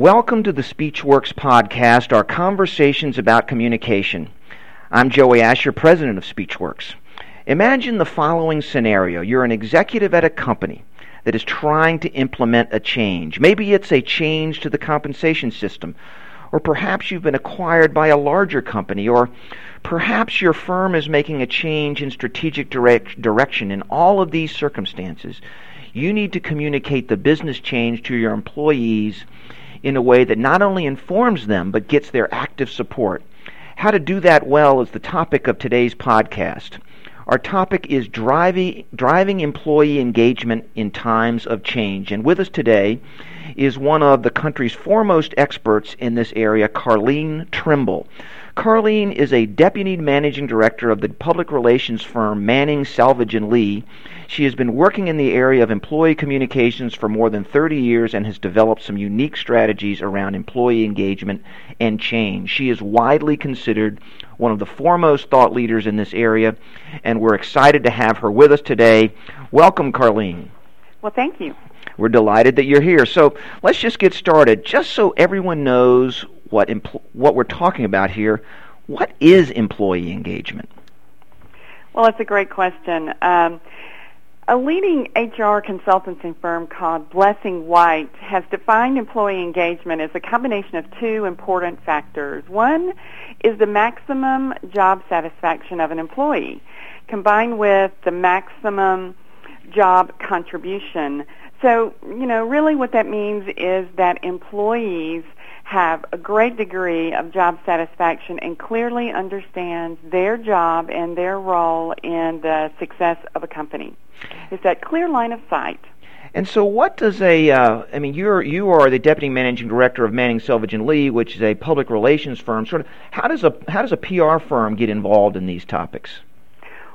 Welcome to the SpeechWorks podcast, our conversations about communication. I'm Joey Asher, president of SpeechWorks. Imagine the following scenario you're an executive at a company that is trying to implement a change. Maybe it's a change to the compensation system, or perhaps you've been acquired by a larger company, or perhaps your firm is making a change in strategic direct, direction. In all of these circumstances, you need to communicate the business change to your employees in a way that not only informs them but gets their active support. How to do that well is the topic of today's podcast. Our topic is driving, driving employee engagement in times of change. And with us today is one of the country's foremost experts in this area, Carleen Trimble. Carleen is a deputy managing director of the public relations firm Manning Selvage and Lee. She has been working in the area of employee communications for more than 30 years and has developed some unique strategies around employee engagement and change. She is widely considered one of the foremost thought leaders in this area, and we're excited to have her with us today. Welcome, Carleen. Well, thank you. We're delighted that you're here. So let's just get started. Just so everyone knows what empl- what we're talking about here. What is employee engagement? Well, that's a great question. Um, a leading HR consultancy firm called Blessing White has defined employee engagement as a combination of two important factors. One is the maximum job satisfaction of an employee combined with the maximum job contribution. So, you know, really what that means is that employees have a great degree of job satisfaction and clearly understand their job and their role in the success of a company. It's that clear line of sight. And so, what does a? Uh, I mean, you're you are the deputy managing director of Manning Selvage and Lee, which is a public relations firm. Sort of, how does a how does a PR firm get involved in these topics?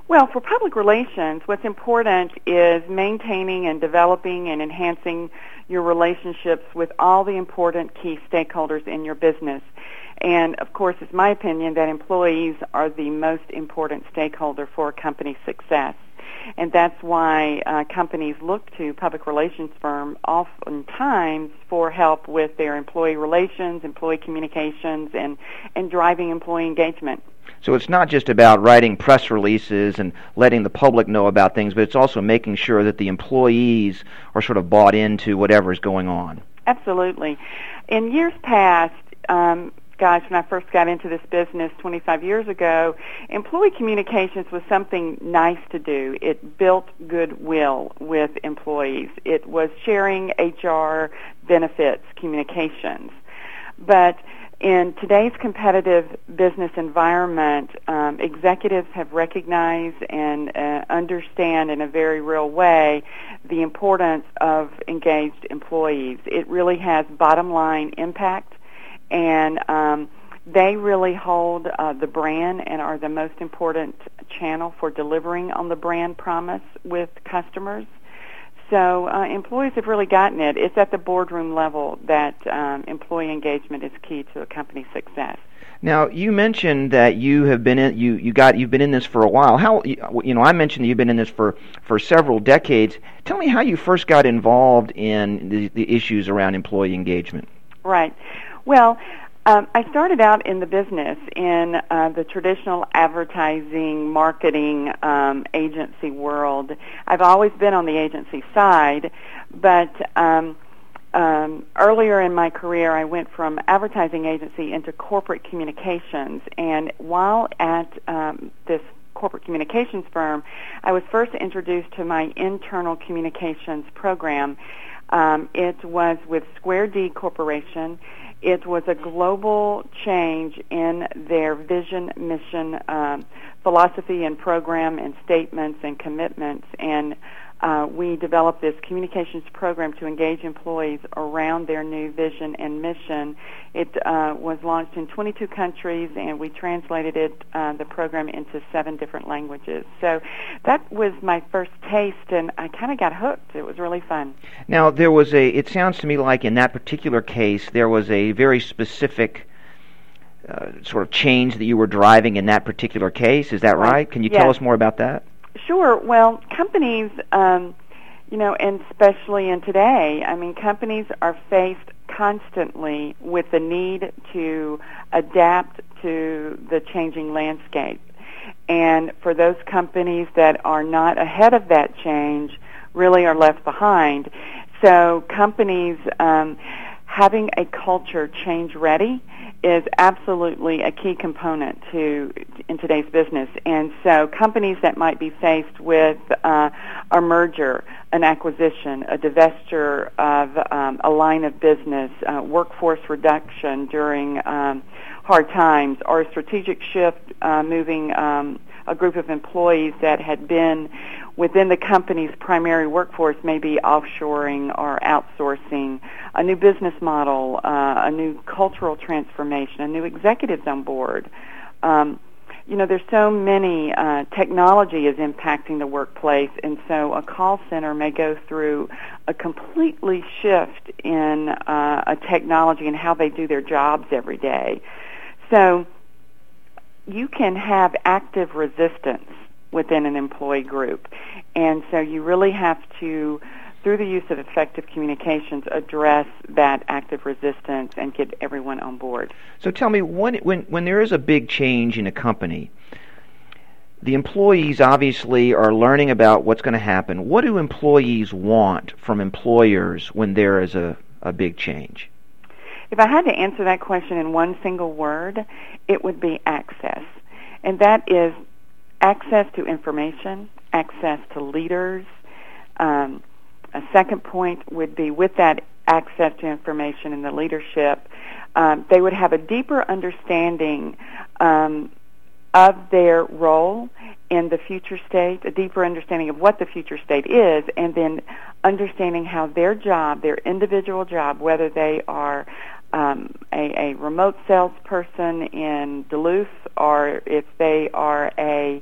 Well, for public relations, what's important is maintaining and developing and enhancing your relationships with all the important key stakeholders in your business. And of course, it's my opinion that employees are the most important stakeholder for a company's success. And that's why uh, companies look to public relations firms oftentimes for help with their employee relations, employee communications, and, and driving employee engagement. So it's not just about writing press releases and letting the public know about things, but it's also making sure that the employees are sort of bought into whatever is going on. Absolutely. In years past, um, gosh, when I first got into this business 25 years ago, employee communications was something nice to do. It built goodwill with employees. It was sharing HR benefits communications. But in today's competitive business environment, um, executives have recognized and uh, understand in a very real way the importance of engaged employees. It really has bottom line impact, and um, they really hold uh, the brand and are the most important channel for delivering on the brand promise with customers. So uh, employees have really gotten it. It's at the boardroom level that um, employee engagement is key to a company's success. Now, you mentioned that you have been in you you got you've been in this for a while. How you know? I mentioned that you've been in this for for several decades. Tell me how you first got involved in the, the issues around employee engagement. Right. Well, um, I started out in the business in uh, the traditional advertising marketing um, agency world. I've always been on the agency side, but um, um, earlier in my career, I went from advertising agency into corporate communications. And while at um, this corporate communications firm, I was first introduced to my internal communications program. Um, it was with Square D Corporation it was a global change in their vision, mission, um, philosophy, and program, and statements and commitments. And uh, we developed this communications program to engage employees around their new vision and mission. It uh, was launched in 22 countries, and we translated it, uh, the program, into seven different languages. So that was my first taste, and I kind of got hooked. It was really fun. Now, there was a, it sounds to me like in that particular case, there was a very specific uh, sort of change that you were driving in that particular case. Is that right? right? Can you yes. tell us more about that? Sure. Well, companies, um, you know, and especially in today, I mean, companies are faced constantly with the need to adapt to the changing landscape. And for those companies that are not ahead of that change, really are left behind. So companies um, having a culture change ready is absolutely a key component to in today's business. And so companies that might be faced with uh, a merger, an acquisition, a divestiture of um, a line of business, uh, workforce reduction during um, hard times, or a strategic shift uh, moving um, a group of employees that had been within the company's primary workforce, maybe offshoring or outsourcing, a new business model, uh, a new cultural transformation, a new executives on board. Um, you know, there's so many, uh, technology is impacting the workplace, and so a call center may go through a completely shift in uh, a technology and how they do their jobs every day. So you can have active resistance within an employee group. And so you really have to, through the use of effective communications, address that active resistance and get everyone on board. So tell me, when, when, when there is a big change in a company, the employees obviously are learning about what's going to happen. What do employees want from employers when there is a, a big change? If I had to answer that question in one single word, it would be access. And that is access to information, access to leaders. Um, a second point would be with that access to information and the leadership, um, they would have a deeper understanding um, of their role in the future state, a deeper understanding of what the future state is, and then understanding how their job, their individual job, whether they are um, a, a remote salesperson in Duluth or if they are a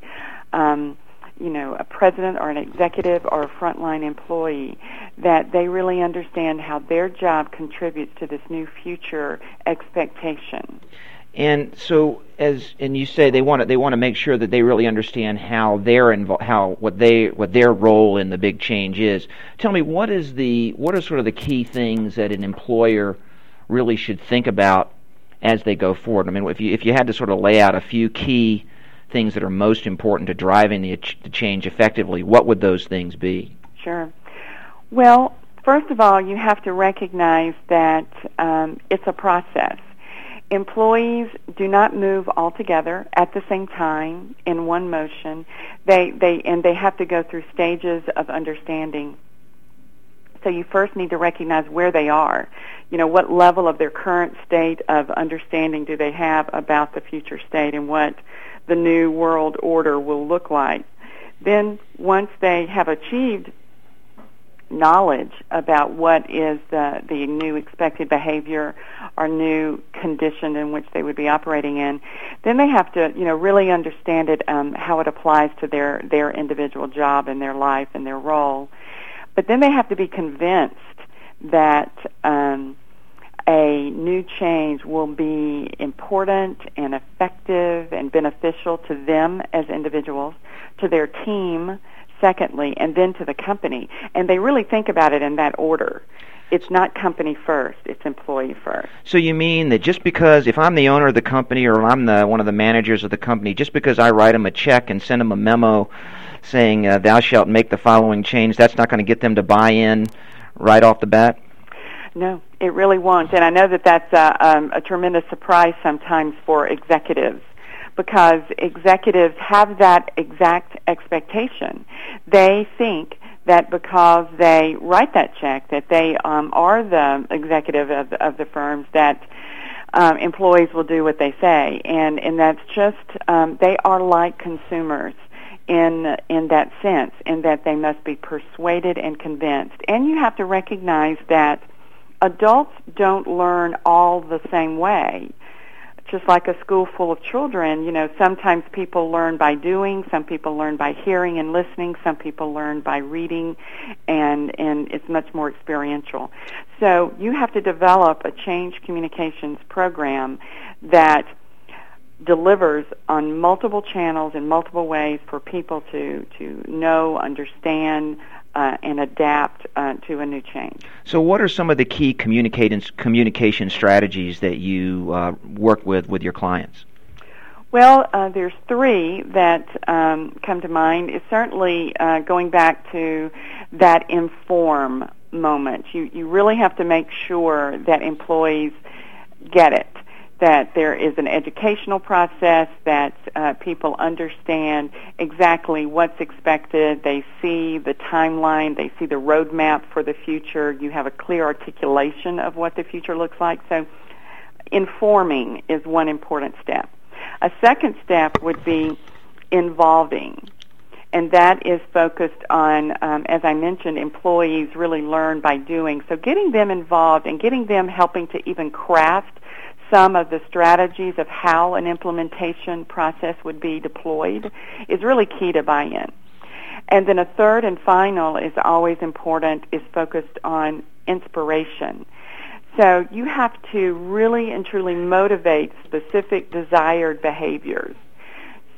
um, you know, a president or an executive or a frontline employee, that they really understand how their job contributes to this new future expectation. And so, as and you say, they want to they want to make sure that they really understand how their invo- how what they what their role in the big change is. Tell me, what is the what are sort of the key things that an employer really should think about as they go forward? I mean, if you if you had to sort of lay out a few key things that are most important to driving the, the change effectively, what would those things be? Sure. Well, first of all, you have to recognize that um, it's a process. Employees do not move all together at the same time in one motion. They they and they have to go through stages of understanding. So you first need to recognize where they are. You know, what level of their current state of understanding do they have about the future state and what the new world order will look like. Then once they have achieved knowledge about what is the, the new expected behavior or new condition in which they would be operating in, then they have to, you know, really understand it, um, how it applies to their, their individual job and their life and their role. But then they have to be convinced that um, a new change will be important and effective and beneficial to them as individuals, to their team, secondly, and then to the company. And they really think about it in that order. It's not company first, it's employee first. So you mean that just because if I'm the owner of the company or I'm the one of the managers of the company, just because I write them a check and send them a memo saying uh, thou shalt make the following change, that's not going to get them to buy in right off the bat? No, it really won't. And I know that that's a, um, a tremendous surprise sometimes for executives because executives have that exact expectation. They think that because they write that check, that they um, are the executive of, of the firms, that um, employees will do what they say, and and that's just um, they are like consumers in in that sense, in that they must be persuaded and convinced, and you have to recognize that adults don't learn all the same way. Just like a school full of children, you know, sometimes people learn by doing, some people learn by hearing and listening, some people learn by reading, and, and it's much more experiential. So you have to develop a change communications program that delivers on multiple channels in multiple ways for people to, to know, understand, uh, and adapt uh, to a new change. So, what are some of the key communication strategies that you uh, work with with your clients? Well, uh, there's three that um, come to mind. It's certainly uh, going back to that inform moment. You you really have to make sure that employees get it that there is an educational process, that uh, people understand exactly what's expected. They see the timeline, they see the roadmap for the future. You have a clear articulation of what the future looks like. So, informing is one important step. A second step would be involving. And that is focused on, um, as I mentioned, employees really learn by doing. So getting them involved and getting them helping to even craft some of the strategies of how an implementation process would be deployed is really key to buy-in. And then a third and final is always important is focused on inspiration. So you have to really and truly motivate specific desired behaviors.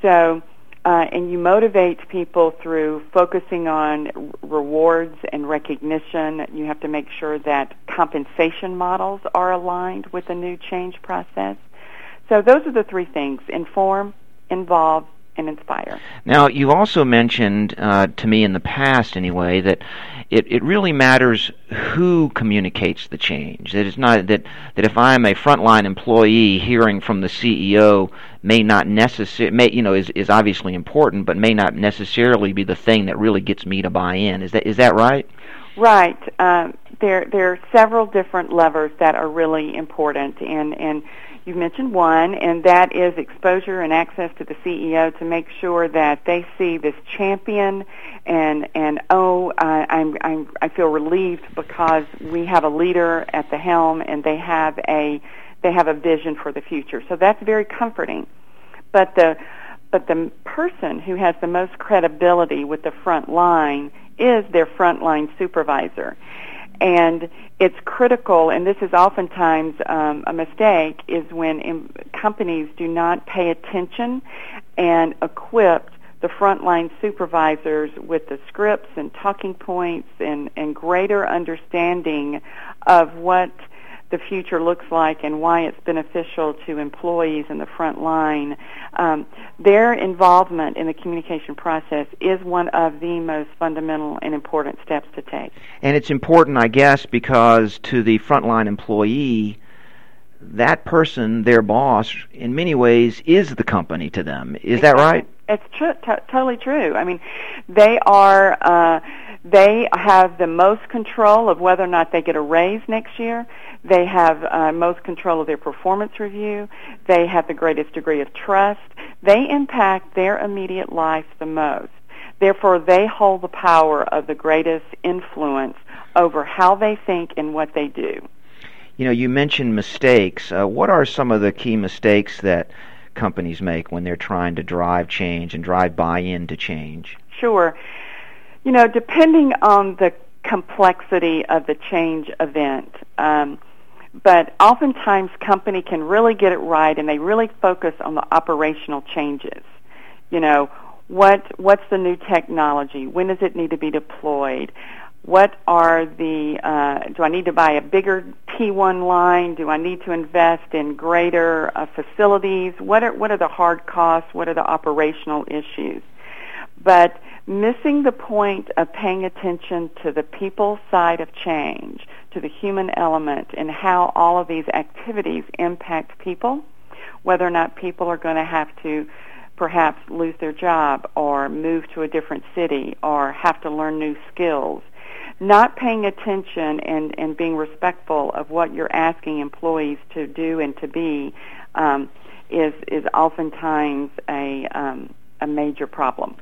So uh, and you motivate people through focusing on rewards and recognition. You have to make sure that compensation models are aligned with the new change process. So those are the three things: inform, involve, and inspire. Now, you also mentioned uh, to me in the past, anyway, that it, it really matters who communicates the change. That it's not that that if I'm a frontline employee, hearing from the CEO may not necessarily, you know, is is obviously important, but may not necessarily be the thing that really gets me to buy in. Is that is that right? Right. Um, there there are several different levers that are really important, and and you mentioned one, and that is exposure and access to the CEO to make sure that they see this champion and and oh, uh, I'm I'm I feel relieved because we have a leader at the helm and they have a they have a vision for the future. So that's very comforting. But the but the person who has the most credibility with the front line is their frontline supervisor. And it's critical, and this is oftentimes um, a mistake, is when companies do not pay attention and equip the frontline supervisors with the scripts and talking points and, and greater understanding of what the future looks like and why it's beneficial to employees in the front line. Um, their involvement in the communication process is one of the most fundamental and important steps to take. And it's important, I guess, because to the frontline employee, that person, their boss, in many ways is the company to them. Is exactly. that right? It's tr- t- totally true. I mean, they are. Uh, they have the most control of whether or not they get a raise next year. They have uh, most control of their performance review. They have the greatest degree of trust. They impact their immediate life the most. Therefore, they hold the power of the greatest influence over how they think and what they do. You know, you mentioned mistakes. Uh, what are some of the key mistakes that companies make when they're trying to drive change and drive buy-in to change? Sure. You know, depending on the complexity of the change event, um, but oftentimes company can really get it right and they really focus on the operational changes. You know, what what's the new technology? When does it need to be deployed? What are the uh, do I need to buy a bigger T1 line? Do I need to invest in greater uh, facilities? What are what are the hard costs? What are the operational issues? But missing the point of paying attention to the people side of change to the human element and how all of these activities impact people, whether or not people are going to have to perhaps lose their job or move to a different city or have to learn new skills. Not paying attention and, and being respectful of what you're asking employees to do and to be um, is is oftentimes a um, a major problem.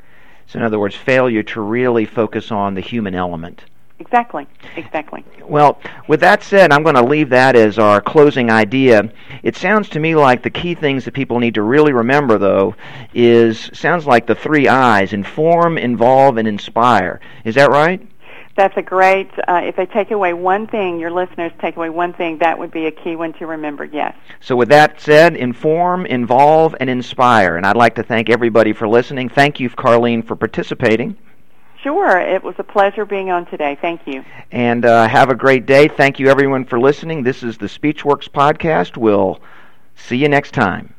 So, in other words, failure to really focus on the human element. Exactly. Exactly. Well, with that said, I'm going to leave that as our closing idea. It sounds to me like the key things that people need to really remember, though, is sounds like the three I's: inform, involve, and inspire. Is that right? That's a great. Uh, if they take away one thing, your listeners take away one thing, that would be a key one to remember. Yes. So, with that said, inform, involve, and inspire. And I'd like to thank everybody for listening. Thank you, Carleen, for participating. Sure. It was a pleasure being on today. Thank you. And uh, have a great day. Thank you, everyone, for listening. This is the Speechworks Podcast. We'll see you next time.